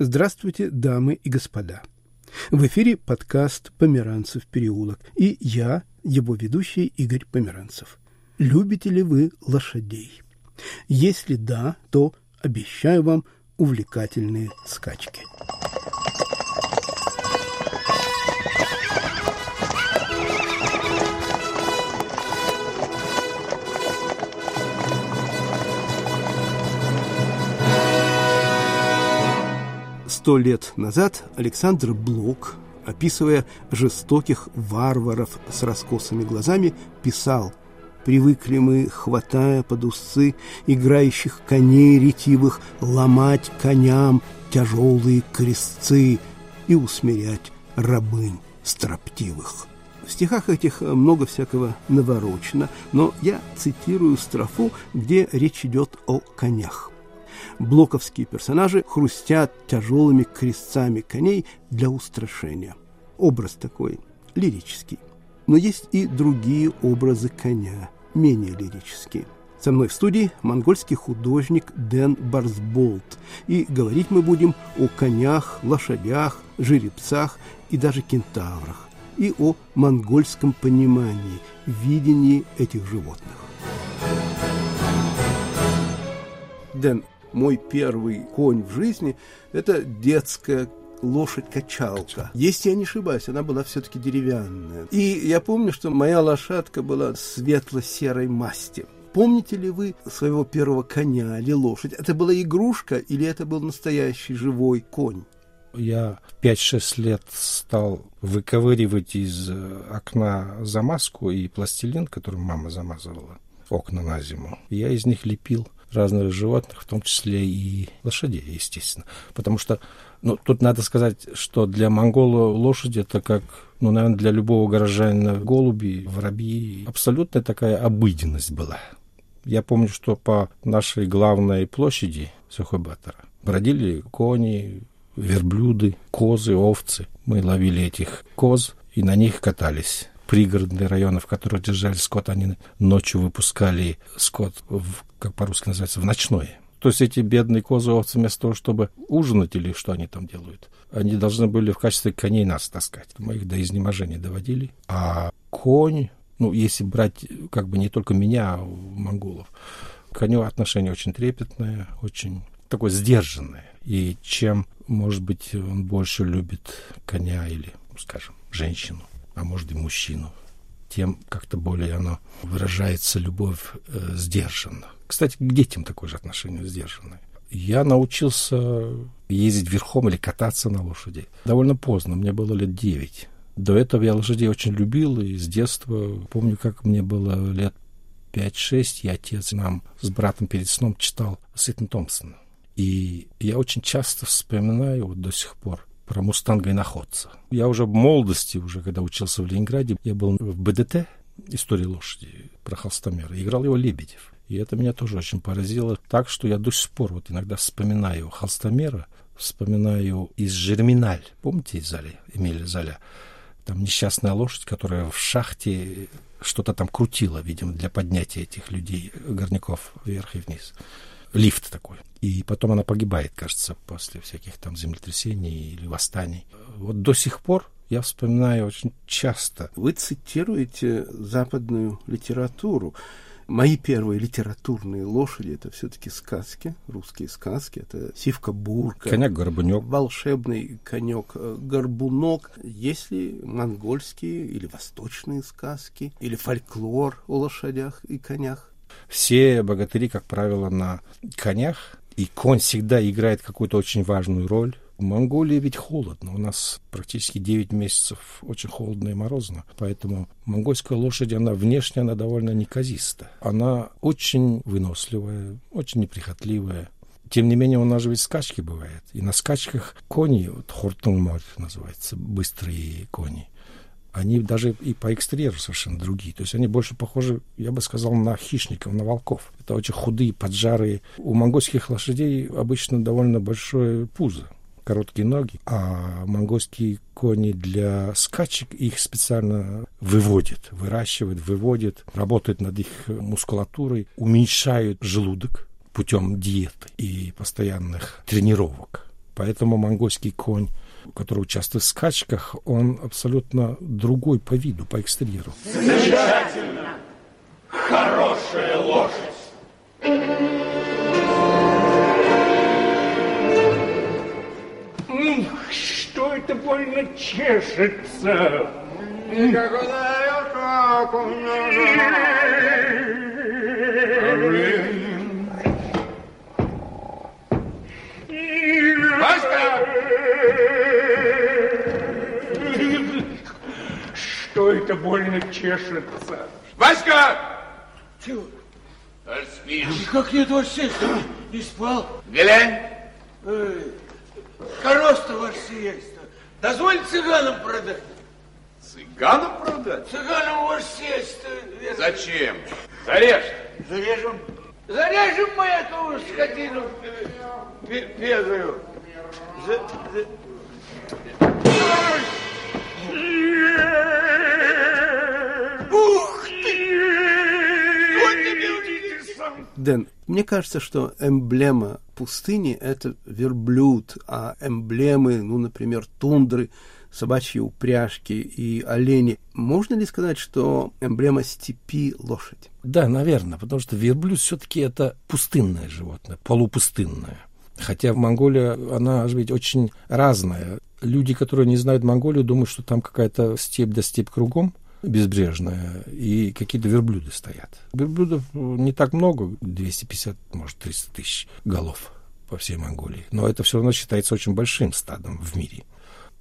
Здравствуйте, дамы и господа. В эфире подкаст «Померанцев переулок» и я, его ведущий Игорь Померанцев. Любите ли вы лошадей? Если да, то обещаю вам увлекательные скачки. Сто лет назад Александр Блок, описывая жестоких варваров с раскосыми глазами, писал «Привыкли мы, хватая под усы играющих коней ретивых, ломать коням тяжелые крестцы и усмирять рабынь строптивых». В стихах этих много всякого наворочено, но я цитирую строфу, где речь идет о конях блоковские персонажи хрустят тяжелыми крестцами коней для устрашения. Образ такой лирический. Но есть и другие образы коня, менее лирические. Со мной в студии монгольский художник Дэн Барсболт. И говорить мы будем о конях, лошадях, жеребцах и даже кентаврах. И о монгольском понимании, видении этих животных. Дэн, мой первый конь в жизни – это детская лошадь-качалка. Если я не ошибаюсь, она была все-таки деревянная. И я помню, что моя лошадка была светло-серой масти. Помните ли вы своего первого коня или лошадь? Это была игрушка или это был настоящий живой конь? Я 5-6 лет стал выковыривать из э, окна замазку и пластилин, который мама замазывала окна на зиму. Я из них лепил разных животных, в том числе и лошадей, естественно. Потому что, ну, тут надо сказать, что для монгола лошади это как, ну, наверное, для любого горожанина голуби, воробьи, абсолютная такая обыденность была. Я помню, что по нашей главной площади Сухобатора бродили кони, верблюды, козы, овцы. Мы ловили этих коз и на них катались пригородные районы, в которых держали скот, они ночью выпускали скот, в, как по-русски называется, в ночное. То есть эти бедные козы овцы вместо того, чтобы ужинать или что они там делают, они должны были в качестве коней нас таскать. Мы их до изнеможения доводили. А конь, ну, если брать как бы не только меня, а монголов, к коню отношение очень трепетное, очень такое сдержанное. И чем, может быть, он больше любит коня или, скажем, женщину, а может и мужчину, тем как-то более оно выражается любовь э, сдержанно. Кстати, к детям такое же отношение сдержанное. Я научился ездить верхом или кататься на лошади довольно поздно, мне было лет девять. До этого я лошадей очень любил, и с детства помню, как мне было лет пять-шесть, и отец нам с братом перед сном читал Ситн Томпсона. И я очень часто вспоминаю вот до сих пор про мустанга и находца. Я уже в молодости, уже когда учился в Ленинграде, я был в БДТ, история лошади, про холстомера, играл его Лебедев. И это меня тоже очень поразило. Так что я до сих пор вот иногда вспоминаю холстомера, вспоминаю из Жерминаль. Помните из Зали, Эмиля Золя? Там несчастная лошадь, которая в шахте что-то там крутила, видимо, для поднятия этих людей, горняков вверх и вниз. Лифт такой. И потом она погибает, кажется, после всяких там землетрясений или восстаний. Вот до сих пор я вспоминаю очень часто. Вы цитируете западную литературу. Мои первые литературные лошади это все-таки сказки, русские сказки. Это Сивка Бурка. Конек Горбунек. Волшебный конек Горбунок. Есть ли монгольские или восточные сказки? Или фольклор о лошадях и конях? Все богатыри, как правило, на конях и конь всегда играет какую-то очень важную роль. В Монголии ведь холодно. У нас практически 9 месяцев очень холодно и морозно. Поэтому монгольская лошадь, она внешне, она довольно неказиста. Она очень выносливая, очень неприхотливая. Тем не менее, у нас же ведь скачки бывают. И на скачках кони, вот хортунгмар называется, быстрые кони, они даже и по экстерьеру совершенно другие. То есть они больше похожи, я бы сказал, на хищников, на волков. Это очень худые, поджарые. У монгольских лошадей обычно довольно большое пузо короткие ноги, а монгольские кони для скачек их специально выводят, выращивают, выводят, работают над их мускулатурой, уменьшают желудок путем диеты и постоянных тренировок Поэтому монгольский конь, который участвует в скачках, он абсолютно другой по виду, по экстерьеру. Замечательно! Хорошая лошадь! Что это больно чешется? Васька! Что это больно чешется? Васька! Чего? Аль спишь? Как нет вообще? Не спал? Глянь. Эй, Корос-то ваш сияйство. Дозволь цыганам продать. Цыганам продать? Цыганам ваш сияйство. Зачем? Зарежь. Зарежем. Зарежем мы эту скотину пе- пегую. За- за- Дэн, мне кажется, что эмблема пустыни – это верблюд, а эмблемы, ну, например, тундры, собачьи упряжки и олени. Можно ли сказать, что эмблема степи – лошадь? Да, наверное, потому что верблюд все-таки это пустынное животное, полупустынное. Хотя в Монголии она ведь очень разная. Люди, которые не знают Монголию, думают, что там какая-то степь да степь кругом безбрежная, и какие-то верблюды стоят. Верблюдов не так много, 250, может, 300 тысяч голов по всей Монголии. Но это все равно считается очень большим стадом в мире.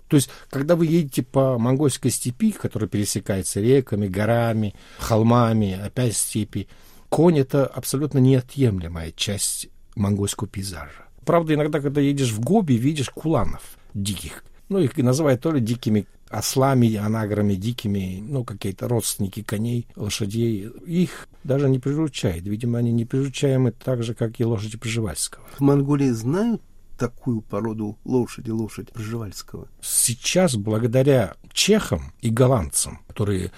То есть, когда вы едете по монгольской степи, которая пересекается реками, горами, холмами, опять степи, конь — это абсолютно неотъемлемая часть монгольского пейзажа. Правда, иногда, когда едешь в Гоби, видишь куланов диких. Ну, их называют то ли дикими ослами, анаграми дикими, ну, какие-то родственники коней, лошадей. Их даже не приручают. Видимо, они не приручаемы так же, как и лошади Пржевальского. В Монголии знают такую породу лошади, лошадь Пржевальского? Сейчас, благодаря чехам и голландцам, которые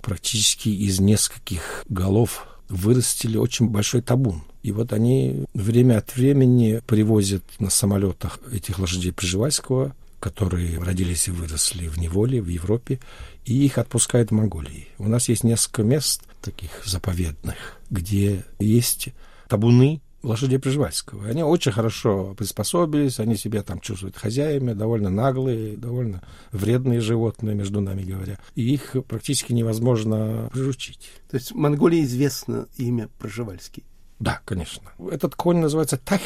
практически из нескольких голов вырастили очень большой табун. И вот они время от времени привозят на самолетах этих лошадей Пржевальского, которые родились и выросли в неволе, в Европе, и их отпускают в Монголии. У нас есть несколько мест таких заповедных, где есть табуны лошадей Пржевальского. Они очень хорошо приспособились, они себя там чувствуют хозяями, довольно наглые, довольно вредные животные, между нами говоря. И их практически невозможно приручить. То есть в Монголии известно имя Пржевальский. Да, конечно. Этот конь называется Тах.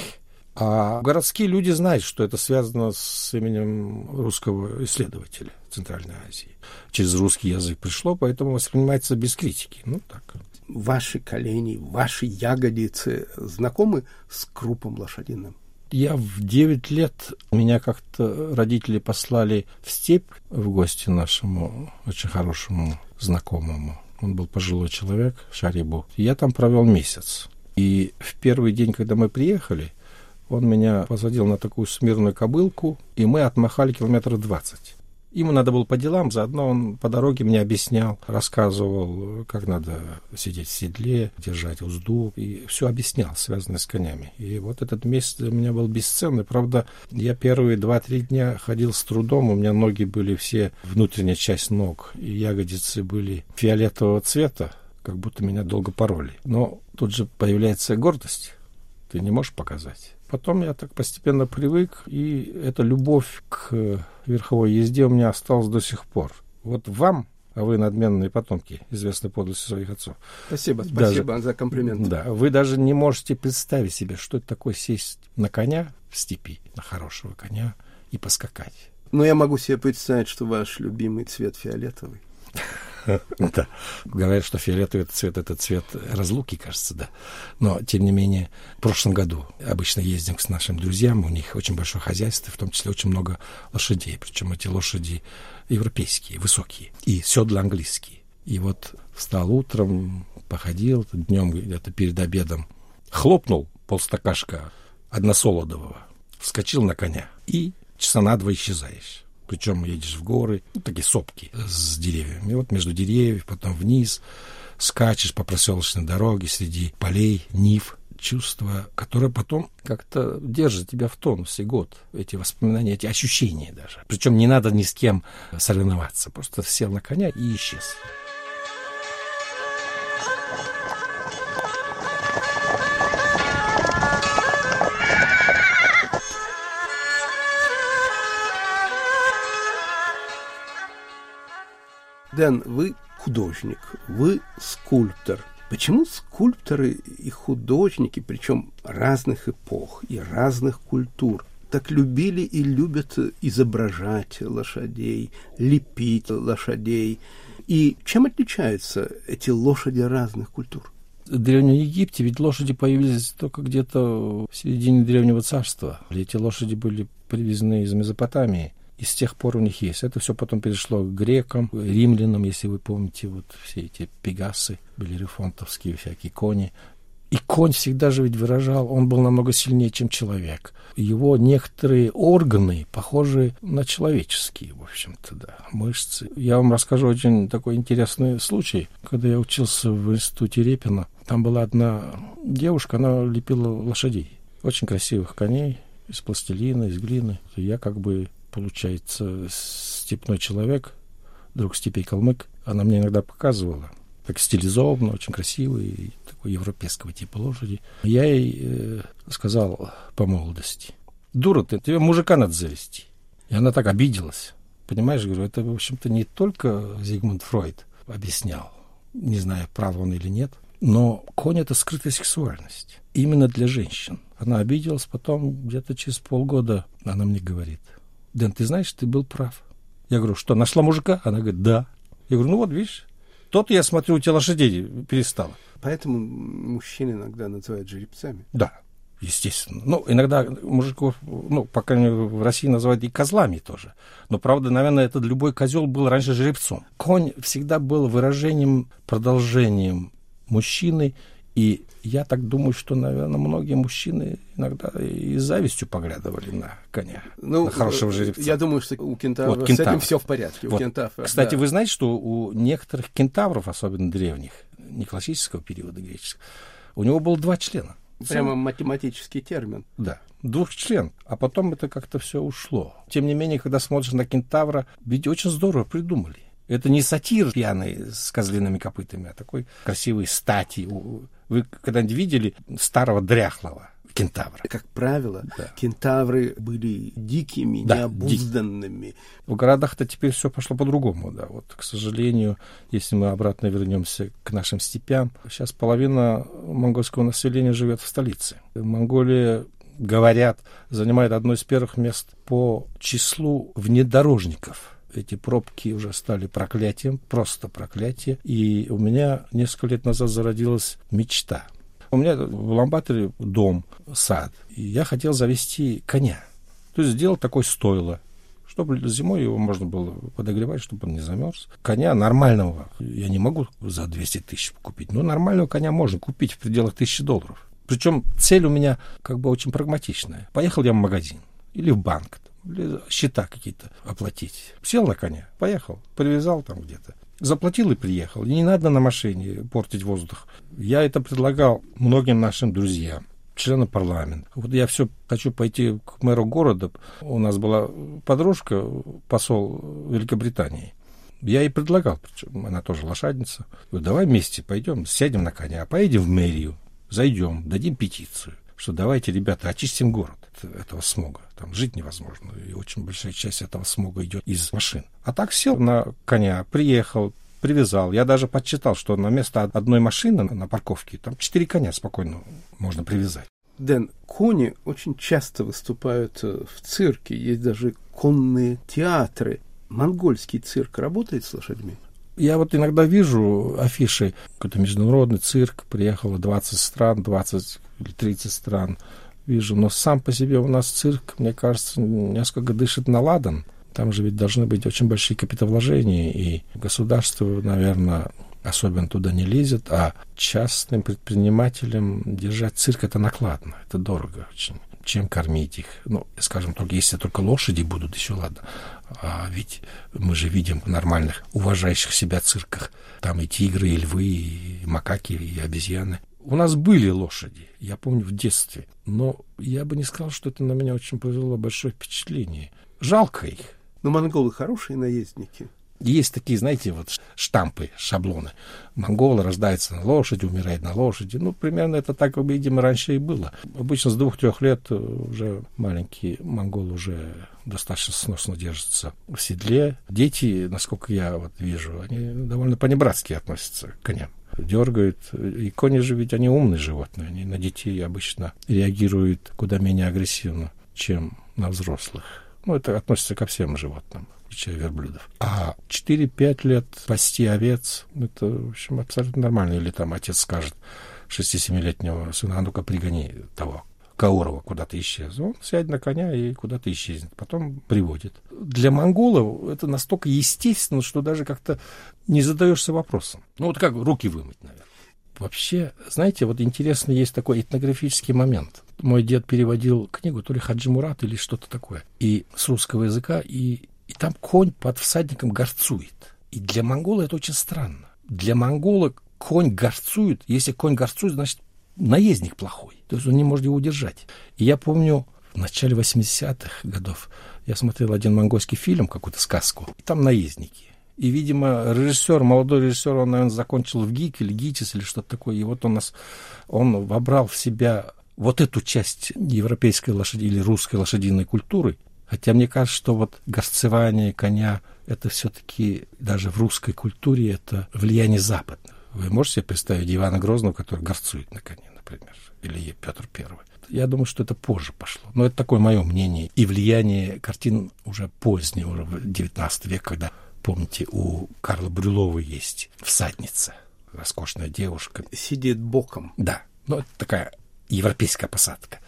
А городские люди знают, что это связано с именем русского исследователя Центральной Азии. Через русский язык пришло, поэтому воспринимается без критики. Ну, так. Ваши колени, ваши ягодицы знакомы с крупом лошадиным? Я в 9 лет, меня как-то родители послали в степь в гости нашему очень хорошему знакомому. Он был пожилой человек, Шарибу. Я там провел месяц. И в первый день, когда мы приехали, он меня посадил на такую смирную кобылку, и мы отмахали километров 20. Ему надо было по делам, заодно он по дороге мне объяснял, рассказывал, как надо сидеть в седле, держать узду, и все объяснял, связанное с конями. И вот этот месяц для меня был бесценный. Правда, я первые два-три дня ходил с трудом, у меня ноги были все, внутренняя часть ног, и ягодицы были фиолетового цвета, как будто меня долго пороли. Но тут же появляется гордость, ты не можешь показать. Потом я так постепенно привык, и эта любовь к верховой езде у меня осталась до сих пор. Вот вам, а вы надменные потомки, известны подлостью своих отцов. Спасибо, Даже- спасибо за комплимент. Да, вы даже не можете представить себе, что это такое сесть на коня в степи, на хорошего коня и поскакать. Но я могу себе представить, что ваш любимый цвет фиолетовый. Да. Говорят, что фиолетовый цвет, это цвет разлуки, кажется, да. Но, тем не менее, в прошлом году обычно ездим к нашим друзьям, у них очень большое хозяйство, в том числе очень много лошадей. Причем эти лошади европейские, высокие, и седла английские. И вот встал утром, походил днем где-то перед обедом, хлопнул полстакашка односолодового, вскочил на коня и часа на два исчезаешь. Причем едешь в горы, ну, такие сопки с деревьями. И вот между деревьев, потом вниз, скачешь по проселочной дороге среди полей, нив. чувство, которое потом как-то держит тебя в тонусе год. Эти воспоминания, эти ощущения даже. Причем не надо ни с кем соревноваться. Просто сел на коня и исчез. Дэн, вы художник, вы скульптор. Почему скульпторы и художники, причем разных эпох и разных культур, так любили и любят изображать лошадей, лепить лошадей? И чем отличаются эти лошади разных культур? В Древнем Египте ведь лошади появились только где-то в середине Древнего Царства. Эти лошади были привезены из Месопотамии и с тех пор у них есть. Это все потом перешло к грекам, римлянам, если вы помните, вот все эти пегасы, белерифонтовские всякие кони. И конь всегда же ведь выражал, он был намного сильнее, чем человек. Его некоторые органы похожи на человеческие, в общем-то, да, мышцы. Я вам расскажу очень такой интересный случай. Когда я учился в институте Репина, там была одна девушка, она лепила лошадей. Очень красивых коней из пластилина, из глины. Я как бы получается, степной человек, друг степей калмык, она мне иногда показывала, так стилизованно, очень красивый, такой европейского типа лошади. Я ей э, сказал по молодости, дура ты, тебе мужика надо завести. И она так обиделась. Понимаешь, говорю, это, в общем-то, не только Зигмунд Фройд объяснял, не знаю, прав он или нет, но конь — это скрытая сексуальность. Именно для женщин. Она обиделась, потом где-то через полгода она мне говорит — Дэн, ты знаешь, ты был прав. Я говорю, что, нашла мужика? Она говорит, да. Я говорю, ну вот, видишь, тот, я смотрю, у тебя лошадей перестало. Поэтому мужчин иногда называют жеребцами. Да, естественно. Ну, иногда мужиков, ну, пока в России называют и козлами тоже. Но, правда, наверное, этот любой козел был раньше жеребцом. Конь всегда был выражением, продолжением мужчины и я так думаю, что, наверное, многие мужчины иногда и с завистью поглядывали на коня, ну, на хорошего жеребца. Я думаю, что у кентавра вот, кентавр. с этим все в порядке. Вот. У кентавра, Кстати, да. вы знаете, что у некоторых кентавров, особенно древних, не классического периода греческого, у него было два члена. Прямо математический термин. Да, двух член, а потом это как-то все ушло. Тем не менее, когда смотришь на кентавра, ведь очень здорово придумали. Это не сатир пьяный с козлиными копытами, а такой красивый стати. Вы когда-нибудь видели старого дряхлого кентавра? Как правило, да. кентавры были дикими, да, необузданными. Дик. В городах-то теперь все пошло по-другому, да. Вот, к сожалению, если мы обратно вернемся к нашим степям, сейчас половина монгольского населения живет в столице. Монголия говорят, занимает одно из первых мест по числу внедорожников эти пробки уже стали проклятием, просто проклятие. И у меня несколько лет назад зародилась мечта. У меня в Ламбаторе дом, сад, и я хотел завести коня. То есть сделал такой стойло, чтобы зимой его можно было подогревать, чтобы он не замерз. Коня нормального я не могу за 200 тысяч купить, но нормального коня можно купить в пределах тысячи долларов. Причем цель у меня как бы очень прагматичная. Поехал я в магазин или в банк счета какие-то оплатить. Сел на коня, поехал, привязал там где-то. Заплатил и приехал. Не надо на машине портить воздух. Я это предлагал многим нашим друзьям членам парламента. Вот я все хочу пойти к мэру города. У нас была подружка, посол Великобритании. Я ей предлагал, причем она тоже лошадница. Говорю, давай вместе пойдем, сядем на коня, поедем в мэрию, зайдем, дадим петицию что давайте, ребята, очистим город этого смога. Там жить невозможно, и очень большая часть этого смога идет из машин. А так сел на коня, приехал, привязал. Я даже подсчитал, что на место одной машины на парковке там четыре коня спокойно можно привязать. Дэн, кони очень часто выступают э, в цирке, есть даже конные театры. Монгольский цирк работает с лошадьми? Я вот иногда вижу афиши, какой-то международный цирк, приехало 20 стран, 20 или 30 стран. Вижу, но сам по себе у нас цирк, мне кажется, несколько дышит на ладан. Там же ведь должны быть очень большие капиталовложения, и государство, наверное, особенно туда не лезет, а частным предпринимателям держать цирк это накладно, это дорого очень. Чем кормить их? Ну, скажем, только если только лошади будут, еще ладно. А ведь мы же видим в нормальных, уважающих себя цирках, там и тигры, и львы, и макаки, и обезьяны. У нас были лошади, я помню, в детстве. Но я бы не сказал, что это на меня очень произвело большое впечатление. Жалко их. Но монголы хорошие наездники. Есть такие, знаете, вот штампы, шаблоны. Монголы рождается на лошади, умирает на лошади. Ну, примерно это так, видимо, раньше и было. Обычно с двух-трех лет уже маленький монгол уже достаточно сносно держится в седле. Дети, насколько я вот вижу, они довольно понебратски относятся к коням дергают. И кони же ведь они умные животные. Они на детей обычно реагируют куда менее агрессивно, чем на взрослых. Ну, это относится ко всем животным включая верблюдов. А 4-5 лет пасти овец, это, в общем, абсолютно нормально. Или там отец скажет 6-7-летнего сына, а ну-ка пригони того, Каурова куда-то исчез. Он сядет на коня и куда-то исчезнет. Потом приводит. Для монголов это настолько естественно, что даже как-то не задаешься вопросом. Ну, вот как руки вымыть, наверное. Вообще, знаете, вот интересно, есть такой этнографический момент. Мой дед переводил книгу, то ли Хаджи Мурат или что-то такое, и с русского языка, и, и там конь под всадником горцует. И для монгола это очень странно. Для монгола конь горцует. Если конь горцует, значит, наездник плохой. То есть он не может его удержать. И я помню, в начале 80-х годов я смотрел один монгольский фильм, какую-то сказку, и там наездники. И, видимо, режиссер, молодой режиссер, он, наверное, закончил в ГИК или ГИТИС или что-то такое. И вот он нас, он вобрал в себя вот эту часть европейской лошади или русской лошадиной культуры. Хотя мне кажется, что вот горцевание коня, это все-таки даже в русской культуре это влияние западного. Вы можете себе представить Ивана Грозного, который горцует на коне, например, или Петр Первый? Я думаю, что это позже пошло. Но это такое мое мнение. И влияние картин уже в XIX век, когда, помните, у Карла Брюлова есть «Всадница», роскошная девушка. Сидит боком. Да. Ну, это такая европейская посадка.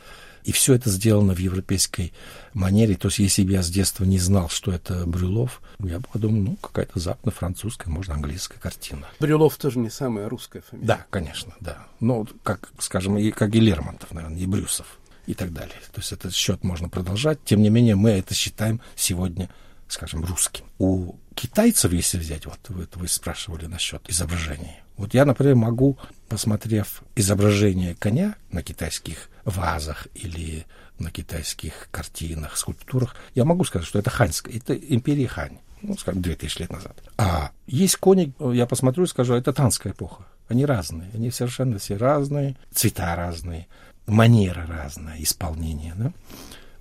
И все это сделано в европейской манере. То есть, если бы я с детства не знал, что это Брюлов, я бы подумал, ну, какая-то западно-французская, может, английская картина. Брюлов тоже не самая русская фамилия. Да, конечно, да. Ну, как, скажем, и, как и Лермонтов, наверное, и Брюсов и так далее. То есть этот счет можно продолжать. Тем не менее, мы это считаем сегодня, скажем, русским. У китайцев, если взять, вот вы, вы спрашивали насчет изображений. Вот я, например, могу, посмотрев изображение коня на китайских вазах или на китайских картинах, скульптурах, я могу сказать, что это ханьская, это империя Хань, ну, скажем, 2000 лет назад. А есть кони, я посмотрю и скажу, это танская эпоха. Они разные, они совершенно все разные, цвета разные, манера разная, исполнение. Да?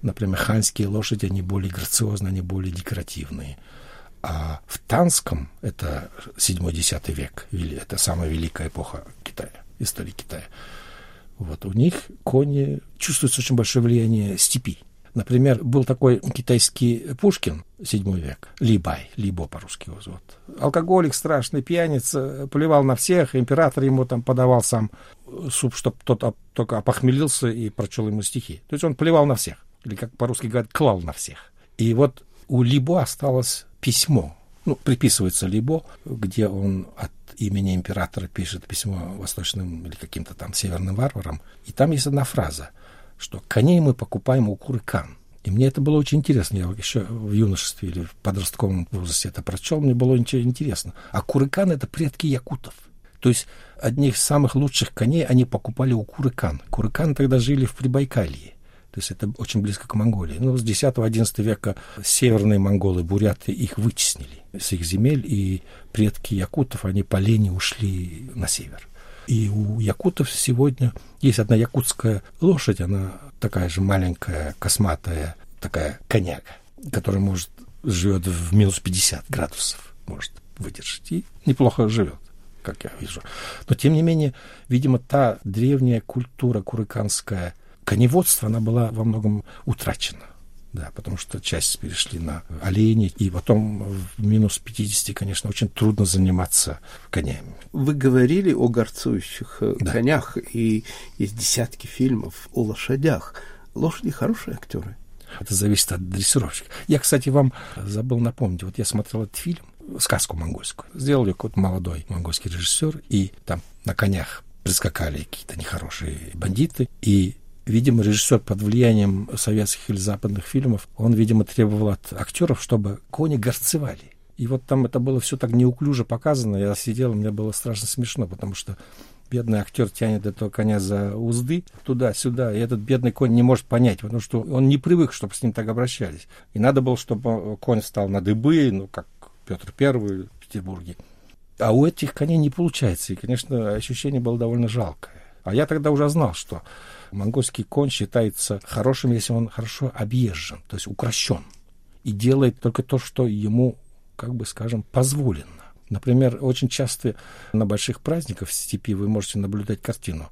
Например, ханьские лошади, они более грациозные, они более декоративные. А в Танском, это 7-10 век, это самая великая эпоха Китая, истории Китая, вот у них кони чувствуется очень большое влияние степи. Например, был такой китайский Пушкин, 7 век, Либай, Либо по-русски его зовут. Алкоголик, страшный пьяница, плевал на всех, император ему там подавал сам суп, чтобы тот только опохмелился и прочел ему стихи. То есть он плевал на всех, или как по-русски говорят, клал на всех. И вот у Либо осталось письмо, ну, приписывается Либо, где он от имени императора пишет письмо восточным или каким-то там северным варварам. И там есть одна фраза, что коней мы покупаем у Курыкан. И мне это было очень интересно. Я еще в юношестве или в подростковом возрасте это прочел, мне было интересно. А Курыкан — это предки якутов. То есть одних из самых лучших коней они покупали у Курыкан. Курыкан тогда жили в Прибайкалье. То есть это очень близко к Монголии. Ну, с X-XI века северные монголы, буряты, их вытеснили с их земель, и предки якутов, они по лени ушли на север. И у якутов сегодня есть одна якутская лошадь, она такая же маленькая, косматая, такая коняга, которая может живет в минус 50 градусов, может выдержать, и неплохо живет как я вижу. Но, тем не менее, видимо, та древняя культура курыканская коневодство, она была во многом утрачена. Да, потому что часть перешли на оленей, и потом в минус 50, конечно, очень трудно заниматься конями. Вы говорили о горцующих э, да. конях, и есть десятки фильмов о лошадях. Лошади хорошие актеры. Это зависит от дрессировщика. Я, кстати, вам забыл напомнить. Вот я смотрел этот фильм, сказку монгольскую. Сделал ее какой-то молодой монгольский режиссер, и там на конях прискакали какие-то нехорошие бандиты, и Видимо, режиссер под влиянием советских или западных фильмов, он, видимо, требовал от актеров, чтобы кони горцевали. И вот там это было все так неуклюже показано. Я сидел, мне было страшно смешно, потому что Бедный актер тянет этого коня за узды туда-сюда, и этот бедный конь не может понять, потому что он не привык, чтобы с ним так обращались. И надо было, чтобы конь стал на дыбы, ну, как Петр Первый в Петербурге. А у этих коней не получается, и, конечно, ощущение было довольно жалкое. А я тогда уже знал, что монгольский конь считается хорошим, если он хорошо объезжен, то есть укращен, и делает только то, что ему, как бы скажем, позволено. Например, очень часто на больших праздниках в степи вы можете наблюдать картину.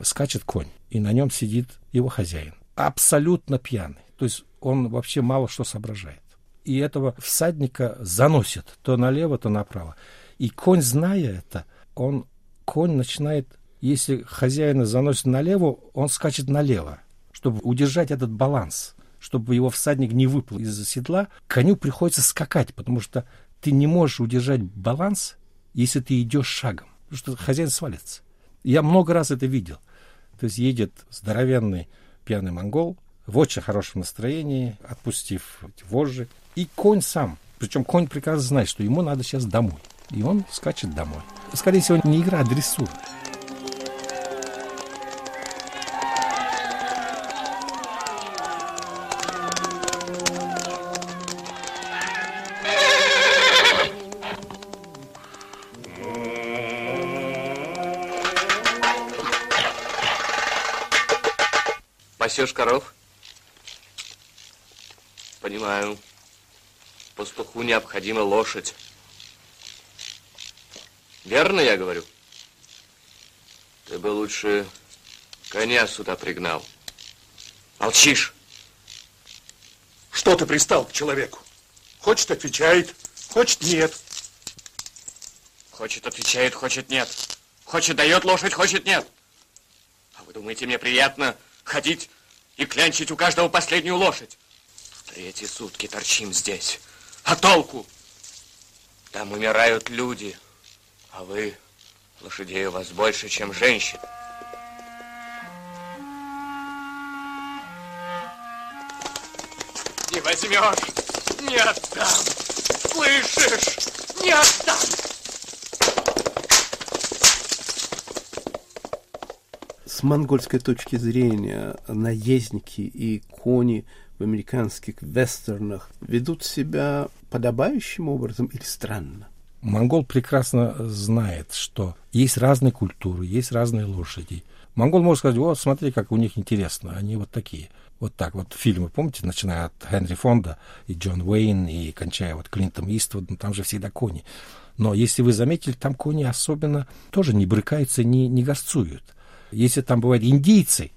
Скачет конь, и на нем сидит его хозяин. Абсолютно пьяный. То есть он вообще мало что соображает. И этого всадника заносит то налево, то направо. И конь, зная это, он, конь начинает, если хозяина заносит налево, он скачет налево, чтобы удержать этот баланс, чтобы его всадник не выпал из седла, коню приходится скакать, потому что ты не можешь удержать баланс, если ты идешь шагом, потому что хозяин свалится. Я много раз это видел. То есть едет здоровенный пьяный монгол в очень хорошем настроении, отпустив эти вожжи, и конь сам. Причем конь прекрасно знает, что ему надо сейчас домой. И он скачет домой. Скорее всего, не игра, а дрессура. Необходима лошадь. Верно я говорю? Ты бы лучше коня сюда пригнал. Молчишь. Что ты пристал к человеку? Хочет, отвечает, хочет, нет. Хочет, отвечает, хочет, нет. Хочет, дает лошадь, хочет, нет. А вы думаете, мне приятно ходить и клянчить у каждого последнюю лошадь? Третьи сутки торчим здесь. А толку? Там умирают люди, а вы, лошадей у вас больше, чем женщин. Не возьмешь, не отдам. Слышишь? Не отдам. С монгольской точки зрения наездники и кони в американских вестернах ведут себя подобающим образом или странно? Монгол прекрасно знает, что есть разные культуры, есть разные лошади. Монгол может сказать, вот, смотри, как у них интересно, они вот такие. Вот так вот фильмы, помните, начиная от Хенри Фонда и Джон Уэйн, и кончая вот Клинтом Иствудом, там же всегда кони. Но если вы заметили, там кони особенно тоже не брыкаются, не, не горцуют. Если там бывают индейцы,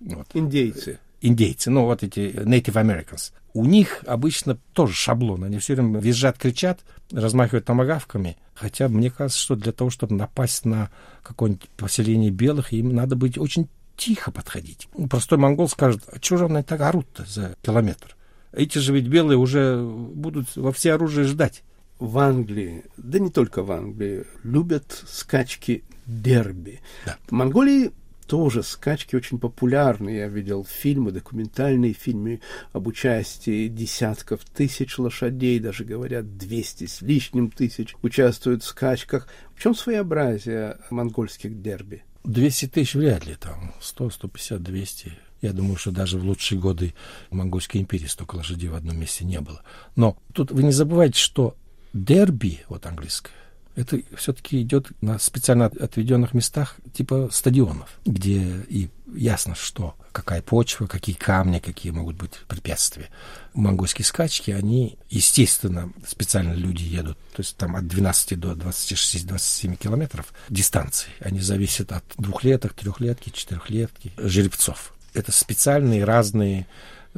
вот, индейцы, индейцы, ну вот эти Native Americans, у них обычно тоже шаблон. Они все время визжат, кричат, размахивают томогавками. Хотя мне кажется, что для того, чтобы напасть на какое-нибудь поселение белых, им надо быть очень тихо подходить. Простой монгол скажет, а что же они так орут-то за километр? Эти же ведь белые уже будут во все оружие ждать. В Англии, да не только в Англии, любят скачки дерби. Да. В Монголии тоже скачки очень популярны. Я видел фильмы, документальные фильмы об участии десятков тысяч лошадей, даже говорят 200 с лишним тысяч участвуют в скачках. В чем своеобразие монгольских дерби? 200 тысяч вряд ли, там 100, 150, 200. Я думаю, что даже в лучшие годы Монгольской империи столько лошадей в одном месте не было. Но тут вы не забывайте, что дерби, вот английское, это все-таки идет на специально отведенных местах типа стадионов, где и ясно, что какая почва, какие камни, какие могут быть препятствия. Монгольские скачки, они, естественно, специально люди едут, то есть там от 12 до 26-27 километров дистанции. Они зависят от двухлеток, трехлетки, четырехлетки, жеребцов. Это специальные разные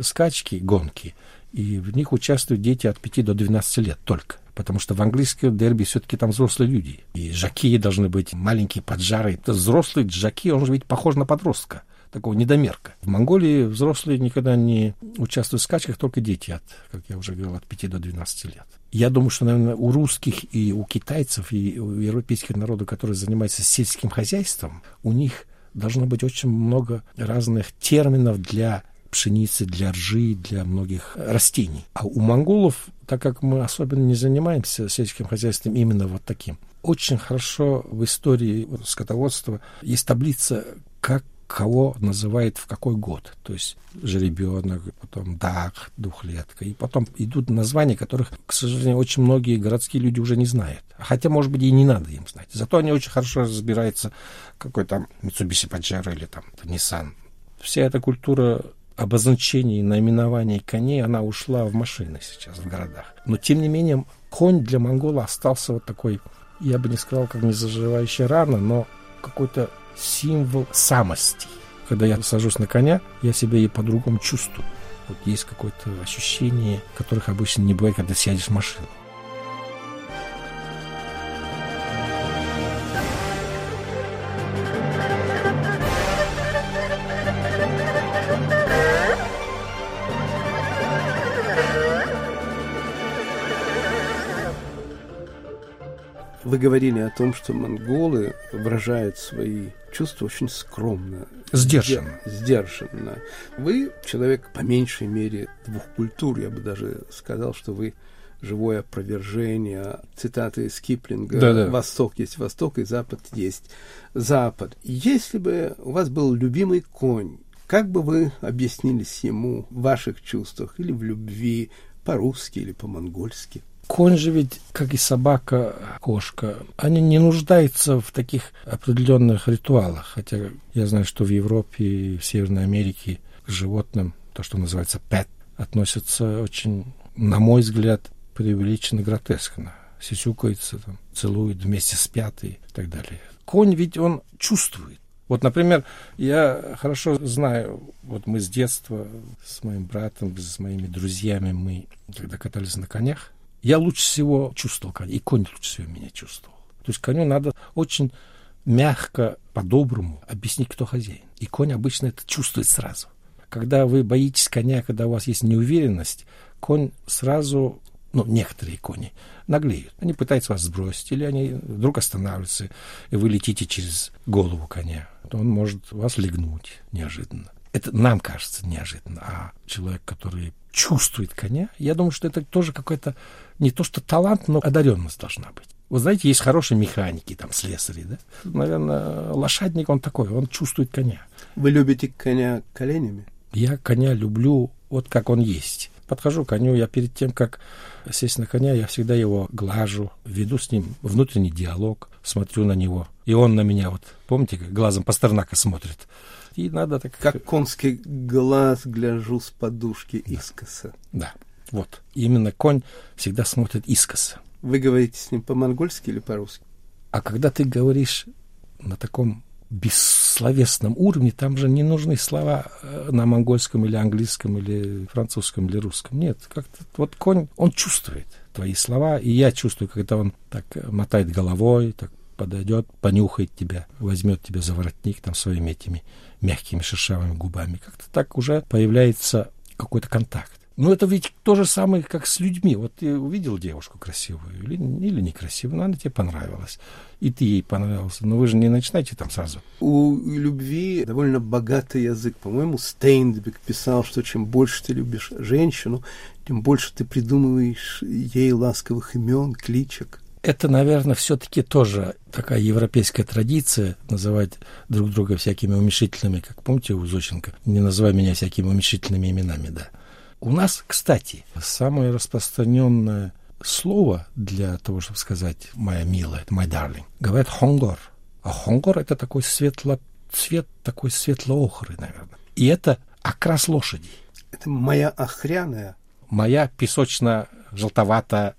скачки, гонки, и в них участвуют дети от 5 до 12 лет только потому что в английском дерби все-таки там взрослые люди. И жаки должны быть маленькие, поджарые. Это взрослый жаки, он же ведь похож на подростка такого недомерка. В Монголии взрослые никогда не участвуют в скачках, только дети от, как я уже говорил, от 5 до 12 лет. Я думаю, что, наверное, у русских и у китайцев, и у европейских народов, которые занимаются сельским хозяйством, у них должно быть очень много разных терминов для пшеницы, для ржи, для многих растений. А у монголов, так как мы особенно не занимаемся сельским хозяйством именно вот таким, очень хорошо в истории скотоводства есть таблица, как кого называет в какой год. То есть жеребенок, потом дах, двухлетка. И потом идут названия, которых, к сожалению, очень многие городские люди уже не знают. Хотя, может быть, и не надо им знать. Зато они очень хорошо разбираются, какой там Mitsubishi Pajero или там Nissan. Вся эта культура обозначений, наименований коней, она ушла в машины сейчас в городах. Но, тем не менее, конь для монгола остался вот такой, я бы не сказал, как не заживающая рана, но какой-то символ самости. Когда я сажусь на коня, я себя и по-другому чувствую. Вот есть какое-то ощущение, которых обычно не бывает, когда сядешь в машину. Вы говорили о том, что монголы выражают свои чувства очень скромно. Сдержанно. Сдержанно. Вы человек по меньшей мере двух культур. Я бы даже сказал, что вы живое опровержение цитаты из Киплинга Да, да. «Восток есть Восток, и Запад есть Запад». Если бы у вас был любимый конь, как бы вы объяснились ему в ваших чувствах или в любви по-русски или по-монгольски? Конь же ведь, как и собака, кошка, они не нуждаются в таких определенных ритуалах. Хотя я знаю, что в Европе и в Северной Америке к животным, то, что называется pet, относятся очень, на мой взгляд, преувеличенно гротескно. Сисюкается, там, целует, вместе спят и так далее. Конь ведь он чувствует. Вот, например, я хорошо знаю, вот мы с детства с моим братом, с моими друзьями, мы когда катались на конях, я лучше всего чувствовал коня, и конь лучше всего меня чувствовал. То есть коню надо очень мягко, по-доброму объяснить, кто хозяин. И конь обычно это чувствует сразу. Когда вы боитесь коня, когда у вас есть неуверенность, конь сразу, ну, некоторые кони, наглеют. Они пытаются вас сбросить, или они вдруг останавливаются, и вы летите через голову коня. Он может вас легнуть неожиданно. Это нам кажется неожиданно. А человек, который чувствует коня, я думаю, что это тоже какой-то не то что талант, но одаренность должна быть. Вы знаете, есть хорошие механики, там, слесари, да? Наверное, лошадник, он такой, он чувствует коня. Вы любите коня коленями? Я коня люблю вот как он есть. Подхожу к коню, я перед тем, как сесть на коня, я всегда его глажу, веду с ним внутренний диалог, смотрю на него. И он на меня вот, помните, глазом Пастернака смотрит. И надо так... Как конский глаз гляжу с подушки искоса. Да, вот. Именно конь всегда смотрит искоса. Вы говорите с ним по-монгольски или по-русски? А когда ты говоришь на таком бессловесном уровне, там же не нужны слова э, на монгольском или английском или французском или русском. Нет, как-то вот конь, он чувствует твои слова, и я чувствую, когда он так э, мотает головой, так подойдет, понюхает тебя, возьмет тебя за воротник там своими этими мягкими шершавыми губами. Как-то так уже появляется какой-то контакт. Ну, это ведь то же самое, как с людьми. Вот ты увидел девушку красивую или, или некрасивую, но она тебе понравилась. И ты ей понравился. Но вы же не начинаете там сразу. У любви довольно богатый язык. По-моему, Стейнбек писал, что чем больше ты любишь женщину, тем больше ты придумываешь ей ласковых имен, кличек. Это, наверное, все-таки тоже такая европейская традиция называть друг друга всякими уменьшительными, как помните у Зощенко, не называй меня всякими уменьшительными именами, да. У нас, кстати, самое распространенное слово для того, чтобы сказать «моя милая», «my darling», говорят «хонгор». А хонгор — это такой светло, цвет такой светло-охрый, наверное. И это окрас лошади. Это моя охряная. Моя песочно-желтовато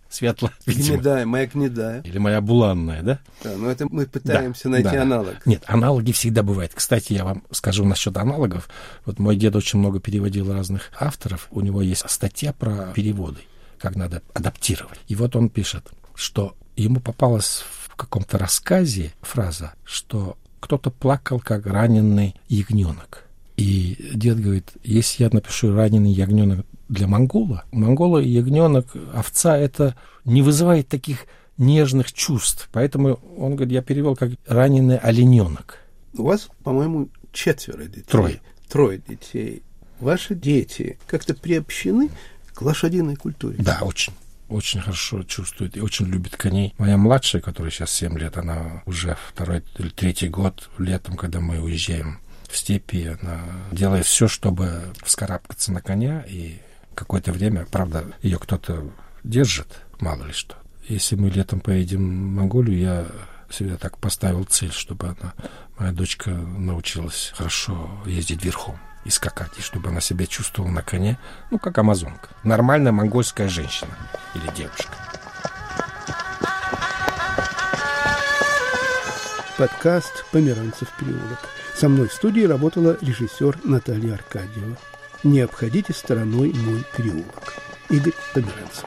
светло Гнедая, моя гнедая. Или моя буланная, да? Да, но это мы пытаемся Да, найти да. аналог. Нет, аналоги всегда бывают. Кстати, я вам скажу насчет аналогов. Вот мой дед очень много переводил разных авторов. У него есть статья про переводы, как надо адаптировать. И вот он пишет, что ему попалась в каком-то рассказе фраза, что кто-то плакал, как раненый ягненок. И дед говорит, если я напишу раненый ягненок для монгола, монгола ягненок, овца, это не вызывает таких нежных чувств. Поэтому он говорит, я перевел как раненый олененок. У вас, по-моему, четверо детей. Трое. Трое детей. Ваши дети как-то приобщены к лошадиной культуре. Да, очень. очень хорошо чувствует и очень любит коней. Моя младшая, которая сейчас 7 лет, она уже второй или третий год летом, когда мы уезжаем в степи, она делает все, чтобы вскарабкаться на коня, и какое-то время, правда, ее кто-то держит, мало ли что. Если мы летом поедем в Монголию, я себе так поставил цель, чтобы она, моя дочка научилась хорошо ездить верхом и скакать, и чтобы она себя чувствовала на коне, ну, как амазонка. Нормальная монгольская женщина или девушка. Подкаст «Померанцев переулок». Со мной в студии работала режиссер Наталья Аркадьева не обходите стороной мой переулок. Игорь Померанцев.